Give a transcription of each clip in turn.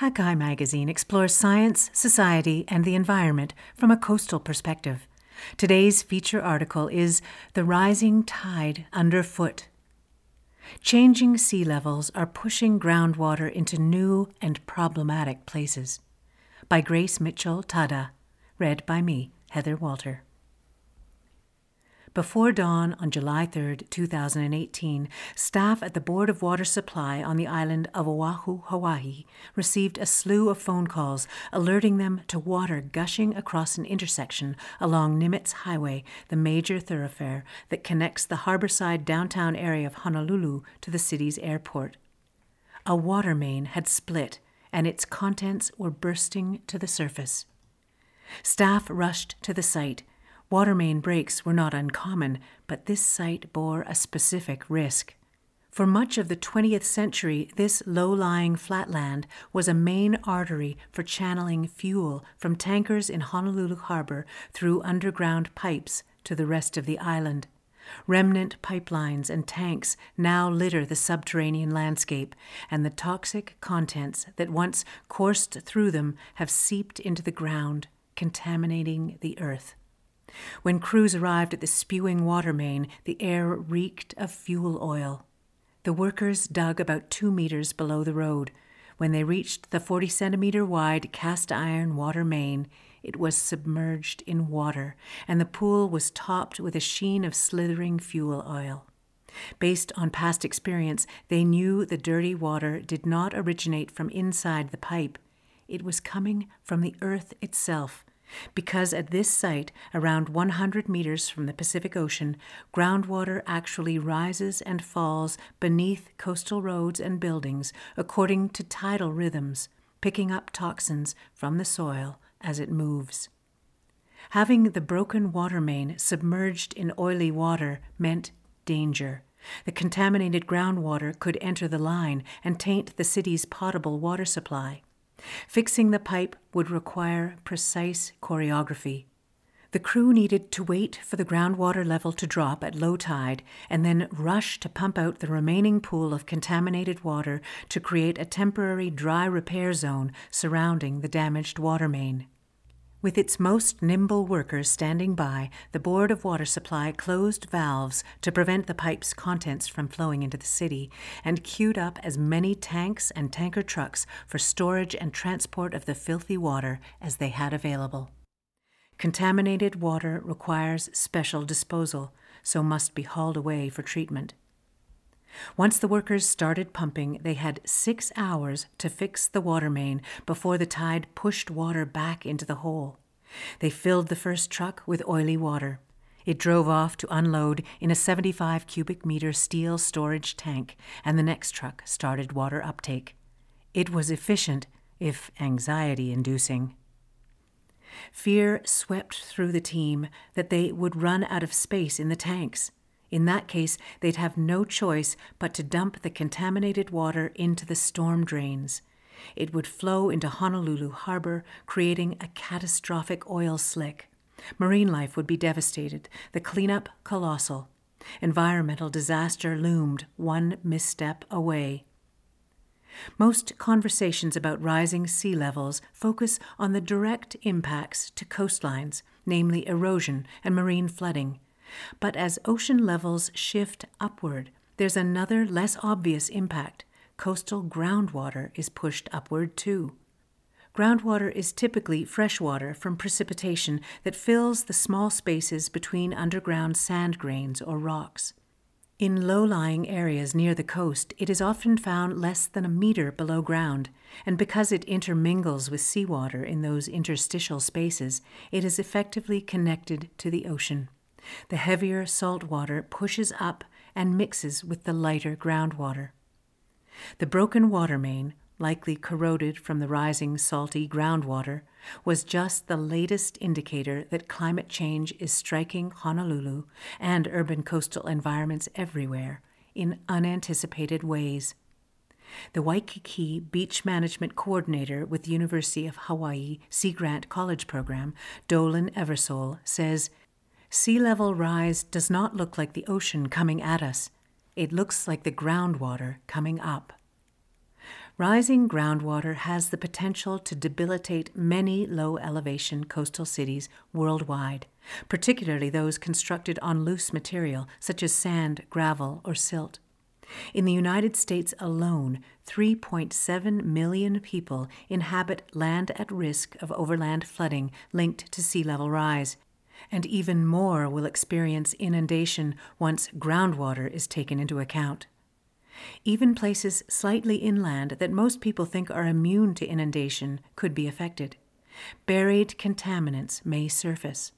Hakai magazine explores science, society, and the environment from a coastal perspective. Today's feature article is The Rising Tide Underfoot. Changing sea levels are pushing groundwater into new and problematic places. By Grace Mitchell Tada. Read by me, Heather Walter. Before dawn on July 3, 2018, staff at the Board of Water Supply on the island of Oahu, Hawaii, received a slew of phone calls alerting them to water gushing across an intersection along Nimitz Highway, the major thoroughfare that connects the harborside downtown area of Honolulu to the city's airport. A water main had split, and its contents were bursting to the surface. Staff rushed to the site Water main breaks were not uncommon, but this site bore a specific risk. For much of the 20th century, this low lying flatland was a main artery for channeling fuel from tankers in Honolulu Harbor through underground pipes to the rest of the island. Remnant pipelines and tanks now litter the subterranean landscape, and the toxic contents that once coursed through them have seeped into the ground, contaminating the earth. When crews arrived at the spewing water main, the air reeked of fuel oil. The workers dug about two meters below the road. When they reached the 40 centimeter wide cast iron water main, it was submerged in water, and the pool was topped with a sheen of slithering fuel oil. Based on past experience, they knew the dirty water did not originate from inside the pipe. It was coming from the earth itself, because at this site, around 100 meters from the Pacific Ocean, groundwater actually rises and falls beneath coastal roads and buildings according to tidal rhythms, picking up toxins from the soil as it moves. Having the broken water main submerged in oily water meant danger. The contaminated groundwater could enter the line and taint the city's potable water supply. Fixing the pipe would require precise choreography. The crew needed to wait for the groundwater level to drop at low tide and then rush to pump out the remaining pool of contaminated water to create a temporary dry repair zone surrounding the damaged water main. With its most nimble workers standing by, the Board of Water Supply closed valves to prevent the pipe's contents from flowing into the city and queued up as many tanks and tanker trucks for storage and transport of the filthy water as they had available. Contaminated water requires special disposal, so must be hauled away for treatment. Once the workers started pumping, they had six hours to fix the water main before the tide pushed water back into the hole. They filled the first truck with oily water. It drove off to unload in a 75 cubic meter steel storage tank, and the next truck started water uptake. It was efficient, if anxiety inducing. Fear swept through the team that they would run out of space in the tanks. In that case, they'd have no choice but to dump the contaminated water into the storm drains. It would flow into Honolulu harbor, creating a catastrophic oil slick. Marine life would be devastated, the cleanup colossal. Environmental disaster loomed one misstep away. Most conversations about rising sea levels focus on the direct impacts to coastlines, namely erosion and marine flooding. But as ocean levels shift upward, there's another less obvious impact. Coastal groundwater is pushed upward too. Groundwater is typically fresh water from precipitation that fills the small spaces between underground sand grains or rocks. In low lying areas near the coast, it is often found less than a meter below ground, and because it intermingles with seawater in those interstitial spaces, it is effectively connected to the ocean. The heavier salt water pushes up and mixes with the lighter groundwater. The broken water main, likely corroded from the rising salty groundwater, was just the latest indicator that climate change is striking Honolulu and urban coastal environments everywhere in unanticipated ways. The Waikiki Beach Management Coordinator with the University of Hawaii Sea Grant College Program, Dolan Eversole, says Sea level rise does not look like the ocean coming at us, it looks like the groundwater coming up. Rising groundwater has the potential to debilitate many low elevation coastal cities worldwide, particularly those constructed on loose material such as sand, gravel, or silt. In the United States alone, 3.7 million people inhabit land at risk of overland flooding linked to sea level rise, and even more will experience inundation once groundwater is taken into account. Even places slightly inland that most people think are immune to inundation could be affected. Buried contaminants may surface.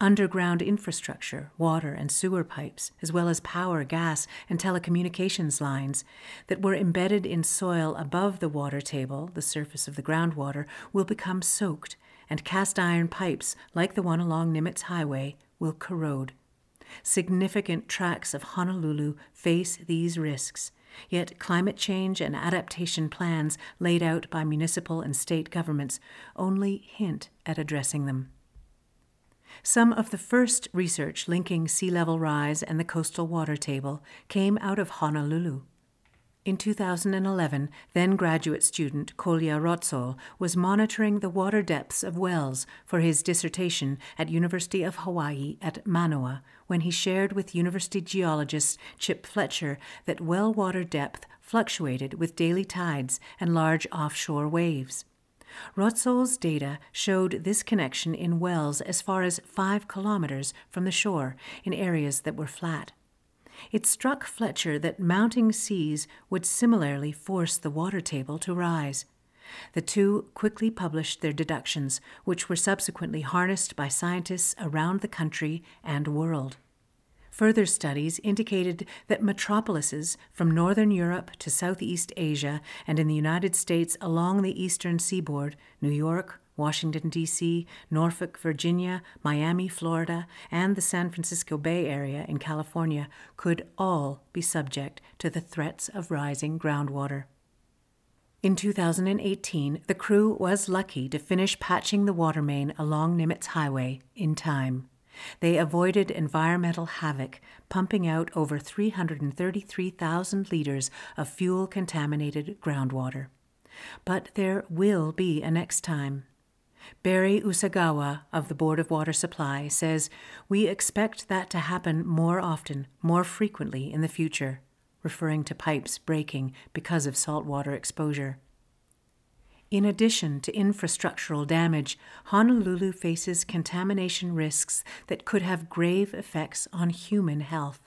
Underground infrastructure, water and sewer pipes, as well as power, gas, and telecommunications lines that were embedded in soil above the water table, the surface of the groundwater, will become soaked, and cast iron pipes, like the one along Nimitz Highway, will corrode. Significant tracts of Honolulu face these risks, Yet climate change and adaptation plans laid out by municipal and state governments only hint at addressing them. Some of the first research linking sea level rise and the coastal water table came out of Honolulu. In 2011, then graduate student Kolja Rotzoll was monitoring the water depths of wells for his dissertation at University of Hawaii at Manoa when he shared with university geologist Chip Fletcher that well water depth fluctuated with daily tides and large offshore waves. Rotzoll's data showed this connection in wells as far as five kilometers from the shore in areas that were flat. It struck Fletcher that mounting seas would similarly force the water table to rise. The two quickly published their deductions, which were subsequently harnessed by scientists around the country and world. Further studies indicated that metropolises from northern Europe to Southeast Asia and in the United States along the eastern seaboard, New York, Washington, D.C., Norfolk, Virginia, Miami, Florida, and the San Francisco Bay Area in California could all be subject to the threats of rising groundwater. In 2018, the crew was lucky to finish patching the water main along Nimitz Highway in time. They avoided environmental havoc, pumping out over 333,000 liters of fuel contaminated groundwater. But there will be a next time. Barry Usagawa of the Board of Water Supply says, We expect that to happen more often, more frequently in the future, referring to pipes breaking because of saltwater exposure. In addition to infrastructural damage, Honolulu faces contamination risks that could have grave effects on human health.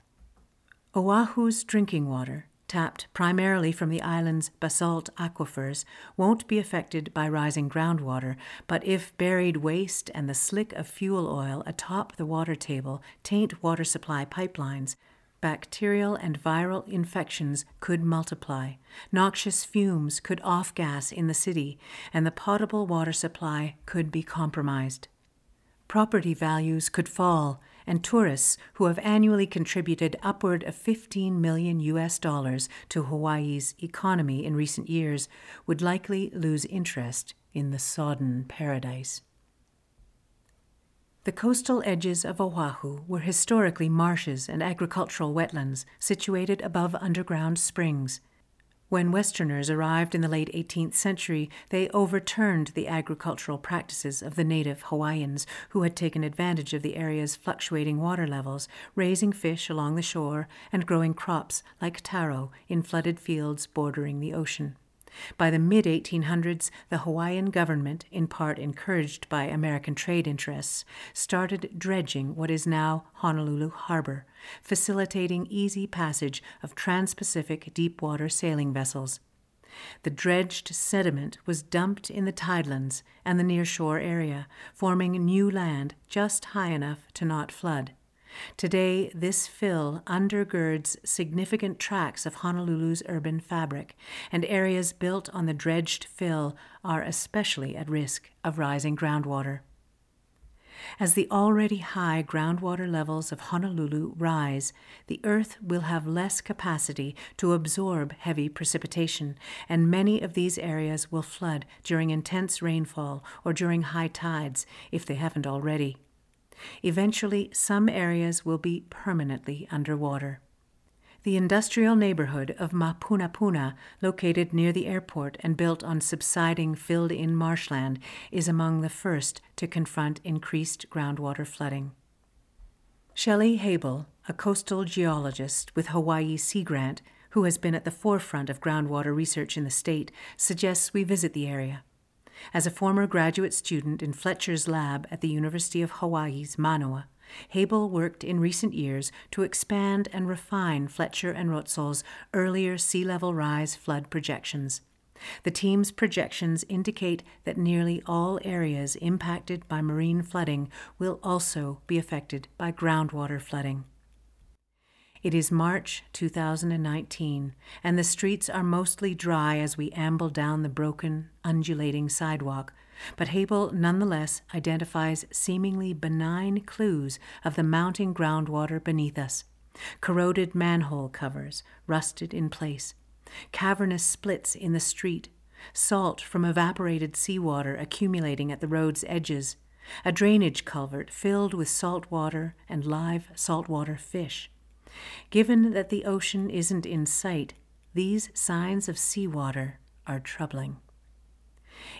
Oahu's drinking water, tapped primarily from the island's basalt aquifers, won't be affected by rising groundwater, but if buried waste and the slick of fuel oil atop the water table taint water supply pipelines, bacterial and viral infections could multiply, noxious fumes could off gas in the city, and the potable water supply could be compromised. Property values could fall, and tourists who have annually contributed upward of 15 million US dollars to Hawaii's economy in recent years would likely lose interest in the sodden paradise. The coastal edges of Oahu were historically marshes and agricultural wetlands situated above underground springs. When Westerners arrived in the late 18th century, they overturned the agricultural practices of the native Hawaiians, who had taken advantage of the area's fluctuating water levels, raising fish along the shore and growing crops like taro in flooded fields bordering the ocean. By the mid 1800s, the Hawaiian government, in part encouraged by American trade interests, started dredging what is now Honolulu Harbor, facilitating easy passage of trans Pacific deep-water sailing vessels. The dredged sediment was dumped in the tidelands and the nearshore area, forming new land just high enough to not flood. Today, this fill undergirds significant tracts of Honolulu's urban fabric, and areas built on the dredged fill are especially at risk of rising groundwater. As the already high groundwater levels of Honolulu rise, the Earth will have less capacity to absorb heavy precipitation, and many of these areas will flood during intense rainfall or during high tides if they haven't already. Eventually, some areas will be permanently underwater. The industrial neighborhood of Mapunapuna, located near the airport and built on subsiding, filled in marshland, is among the first to confront increased groundwater flooding. Shelley Habel, a coastal geologist with Hawaii Sea Grant, who has been at the forefront of groundwater research in the state, suggests we visit the area. As a former graduate student in Fletcher's lab at the University of Hawaii's Manoa, Habel worked in recent years to expand and refine Fletcher and Rotzoll's earlier sea level rise flood projections. The team's projections indicate that nearly all areas impacted by marine flooding will also be affected by groundwater flooding. It is March 2019, and the streets are mostly dry as we amble down the broken, undulating sidewalk, but Habel nonetheless identifies seemingly benign clues of the mounting groundwater beneath us. Corroded manhole covers, rusted in place, cavernous splits in the street, salt from evaporated seawater accumulating at the road's edges, a drainage culvert filled with salt water and live saltwater fish. Given that the ocean isn't in sight, these signs of seawater are troubling.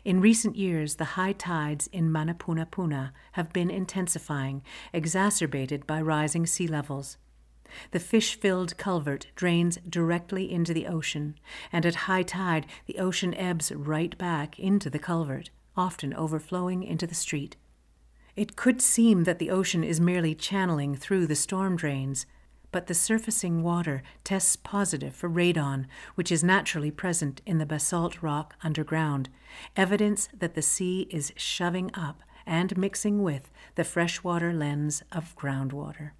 In recent years, the high tides in Mapunapuna have been intensifying, exacerbated by rising sea levels. The fish filled culvert drains directly into the ocean, and at high tide, the ocean ebbs right back into the culvert, often overflowing into the street. It could seem that the ocean is merely channeling through the storm drains, but the surfacing water tests positive for radon, which is naturally present in the basalt rock underground, evidence that the sea is shoving up and mixing with the freshwater lens of groundwater.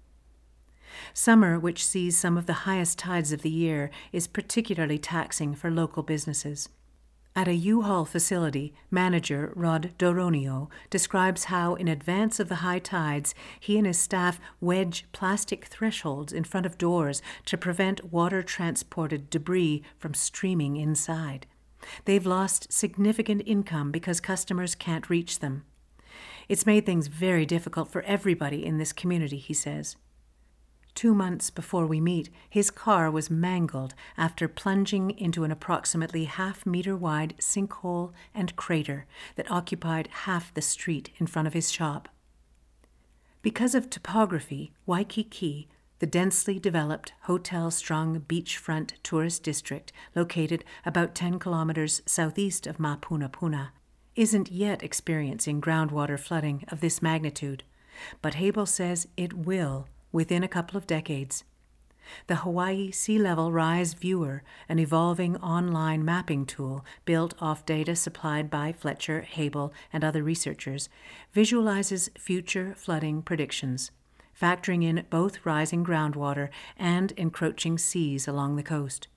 Summer, which sees some of the highest tides of the year, is particularly taxing for local businesses. At a U-Haul facility, manager Rod Doronio describes how, in advance of the high tides, he and his staff wedge plastic thresholds in front of doors to prevent water transported debris from streaming inside. They've lost significant income because customers can't reach them. It's made things very difficult for everybody in this community, he says. Two months before we meet, his car was mangled after plunging into an approximately half meter wide sinkhole and crater that occupied half the street in front of his shop. Because of topography, Waikiki, the densely developed hotel strung beachfront tourist district located about 10 kilometers southeast of Mapunapuna, isn't yet experiencing groundwater flooding of this magnitude, but Habel says it will within a couple of decades. The Hawaii Sea Level Rise Viewer, an evolving online mapping tool built off data supplied by Fletcher, Habel, and other researchers, visualizes future flooding predictions, factoring in both rising groundwater and encroaching seas along the coast.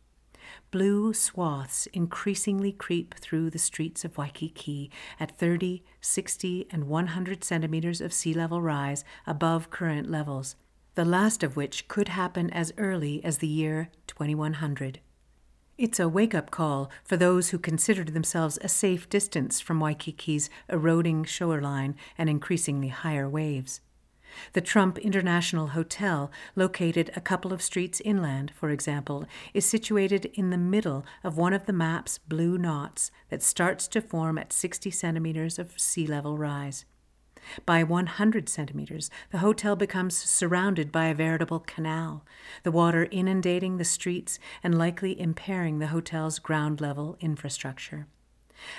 Blue swaths increasingly creep through the streets of Waikiki at 30, 60, and 100 centimeters of sea level rise above current levels the last of which could happen as early as the year 2100. It's a wake up call for those who considered themselves a safe distance from Waikiki's eroding shoreline and increasingly higher waves. The Trump International Hotel, located a couple of streets inland, for example, is situated in the middle of one of the map's blue knots that starts to form at 60 centimeters of sea level rise. By 100 centimeters, the hotel becomes surrounded by a veritable canal, the water inundating the streets and likely impairing the hotel's ground level infrastructure.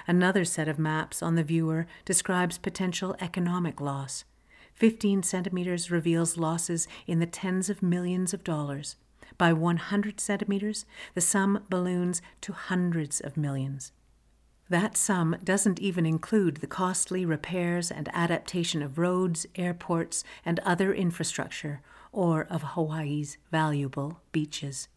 Another set of maps on the viewer describes potential economic loss. 15 centimeters reveals losses in the tens of millions of dollars. By 100 centimeters, the sum balloons to hundreds of millions. That sum doesn't even include the costly repairs and adaptation of roads, airports, and other infrastructure, or of Hawaii's valuable beaches.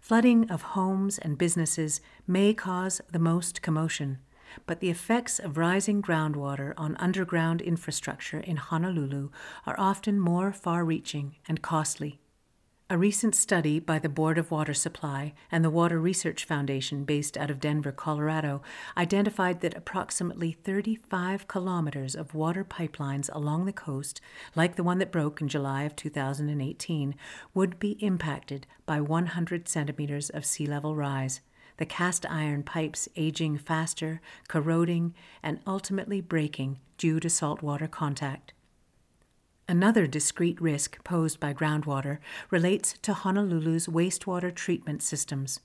Flooding of homes and businesses may cause the most commotion, but the effects of rising groundwater on underground infrastructure in Honolulu are often more far reaching and costly. A recent study by the Board of Water Supply and the Water Research Foundation, based out of Denver, Colorado, identified that approximately 35 kilometers of water pipelines along the coast, like the one that broke in July of 2018, would be impacted by 100 centimeters of sea level rise. The cast iron pipes aging faster, corroding, and ultimately breaking due to saltwater contact. Another discrete risk posed by groundwater relates to Honolulu's wastewater treatment systems.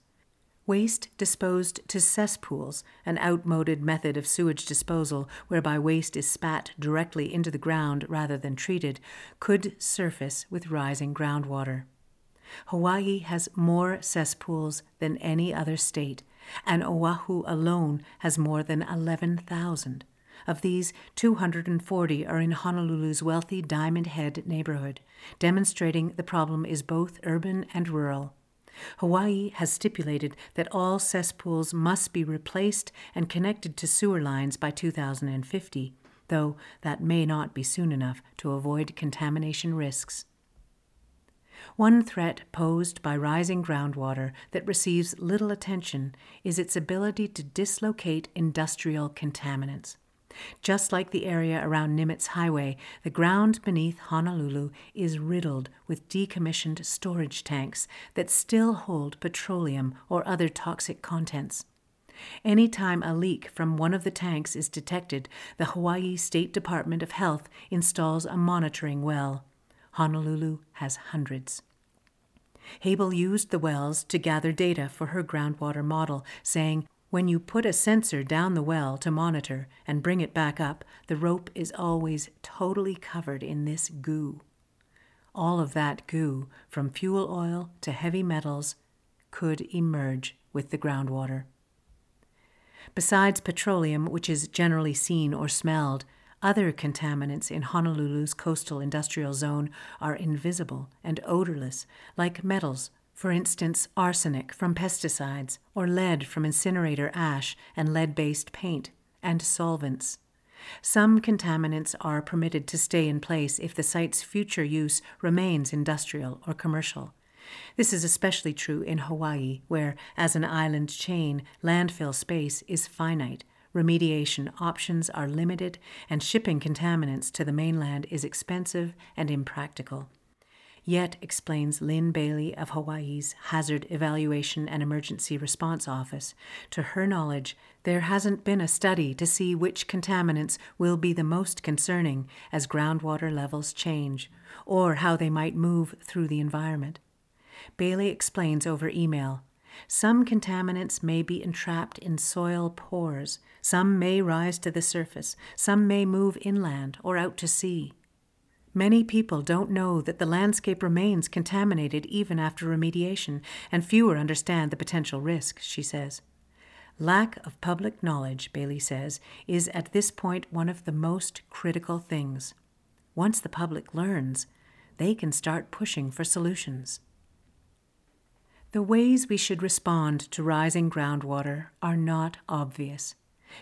Waste disposed to cesspools, an outmoded method of sewage disposal whereby waste is spat directly into the ground rather than treated, could surface with rising groundwater. Hawaii has more cesspools than any other state, and Oahu alone has more than 11,000. Of these, 240 are in Honolulu's wealthy Diamond Head neighborhood, demonstrating the problem is both urban and rural. Hawaii has stipulated that all cesspools must be replaced and connected to sewer lines by 2050, though that may not be soon enough to avoid contamination risks. One threat posed by rising groundwater that receives little attention is its ability to dislocate industrial contaminants. Just like the area around Nimitz Highway, the ground beneath Honolulu is riddled with decommissioned storage tanks that still hold petroleum or other toxic contents. Any time a leak from one of the tanks is detected, the Hawaii State Department of Health installs a monitoring well. Honolulu has hundreds. Habel used the wells to gather data for her groundwater model, saying, when you put a sensor down the well to monitor and bring it back up, the rope is always totally covered in this goo. All of that goo, from fuel oil to heavy metals, could emerge with the groundwater. Besides petroleum, which is generally seen or smelled, other contaminants in Honolulu's coastal industrial zone are invisible and odorless, like metals, for instance, arsenic from pesticides, or lead from incinerator ash and lead based paint, and solvents. Some contaminants are permitted to stay in place if the site's future use remains industrial or commercial. This is especially true in Hawaii, where, as an island chain, landfill space is finite, remediation options are limited, and shipping contaminants to the mainland is expensive and impractical. Yet, explains Lynn Bailey of Hawaii's Hazard Evaluation and Emergency Response Office, to her knowledge, there hasn't been a study to see which contaminants will be the most concerning as groundwater levels change, or how they might move through the environment. Bailey explains over email some contaminants may be entrapped in soil pores, some may rise to the surface, some may move inland or out to sea. Many people don't know that the landscape remains contaminated even after remediation, and fewer understand the potential risks, she says. Lack of public knowledge, Bailey says, is at this point one of the most critical things. Once the public learns, they can start pushing for solutions. The ways we should respond to rising groundwater are not obvious.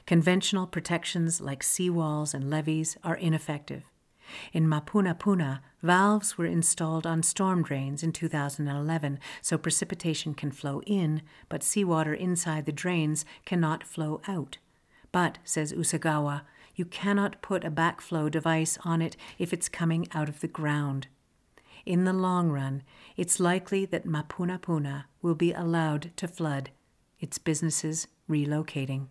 Conventional protections like seawalls and levees are ineffective. In Mapunapuna, valves were installed on storm drains in 2011 so precipitation can flow in, but seawater inside the drains cannot flow out. But, says Usagawa, you cannot put a backflow device on it if it's coming out of the ground. In the long run, it's likely that Mapunapuna will be allowed to flood, its businesses relocating.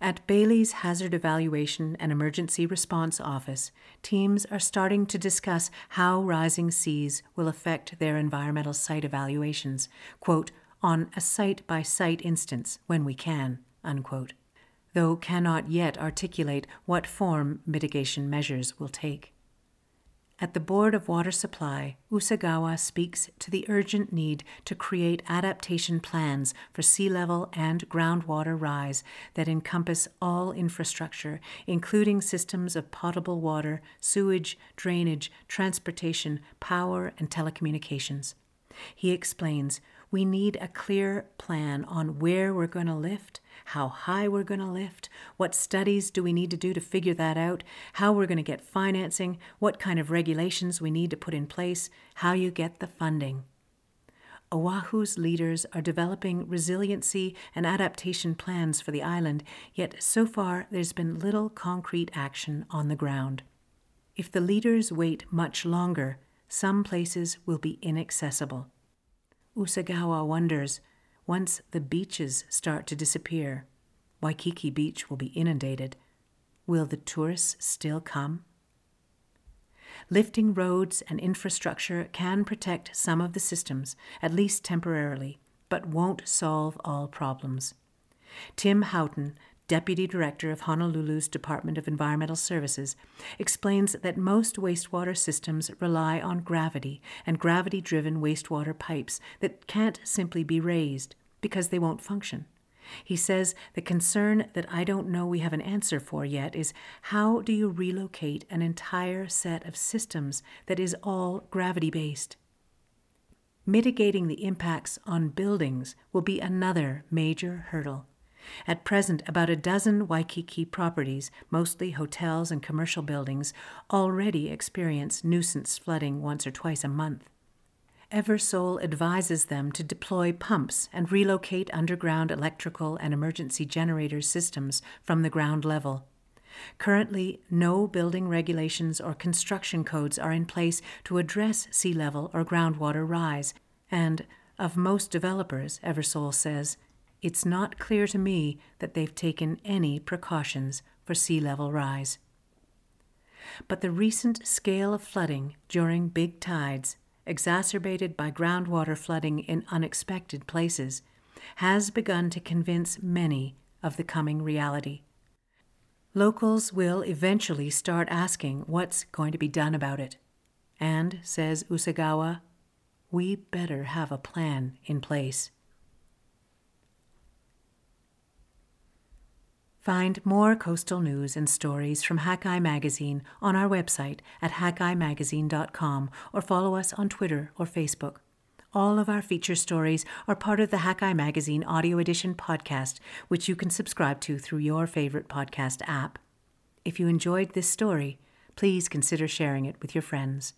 At Bailey's Hazard Evaluation and Emergency Response Office, teams are starting to discuss how rising seas will affect their environmental site evaluations, quote, on a site by site instance when we can, unquote, though cannot yet articulate what form mitigation measures will take. At the Board of Water Supply, Usagawa speaks to the urgent need to create adaptation plans for sea level and groundwater rise that encompass all infrastructure, including systems of potable water, sewage, drainage, transportation, power, and telecommunications. He explains We need a clear plan on where we're going to lift, how high we're going to lift, what studies do we need to do to figure that out, how we're going to get financing, what kind of regulations we need to put in place, how you get the funding. Oahu's leaders are developing resiliency and adaptation plans for the island, yet so far there's been little concrete action on the ground. If the leaders wait much longer, some places will be inaccessible. Usagawa wonders once the beaches start to disappear, Waikiki Beach will be inundated. Will the tourists still come? Lifting roads and infrastructure can protect some of the systems, at least temporarily, but won't solve all problems. Tim Houghton, Deputy Director of Honolulu's Department of Environmental Services, explains that most wastewater systems rely on gravity and gravity driven wastewater pipes that can't simply be raised because they won't function. He says the concern that I don't know we have an answer for yet is how do you relocate an entire set of systems that is all gravity based? Mitigating the impacts on buildings will be another major hurdle. At present, about a dozen Waikiki properties, mostly hotels and commercial buildings, already experience nuisance flooding once or twice a month. Eversole advises them to deploy pumps and relocate underground electrical and emergency generator systems from the ground level. Currently, no building regulations or construction codes are in place to address sea level or groundwater rise, and of most developers, Eversole says, it's not clear to me that they've taken any precautions for sea level rise. But the recent scale of flooding during big tides exacerbated by groundwater flooding in unexpected places, has begun to convince many of the coming reality. Locals will eventually start asking what's going to be done about it. And, says Usagawa, we better have a plan in place. Find more coastal news and stories from Hakai Magazine on our website at hakaimagazine.com or follow us on Twitter or Facebook. All of our feature stories are part of the Hakai Magazine Audio Edition podcast, which you can subscribe to through your favorite podcast app. If you enjoyed this story, please consider sharing it with your friends.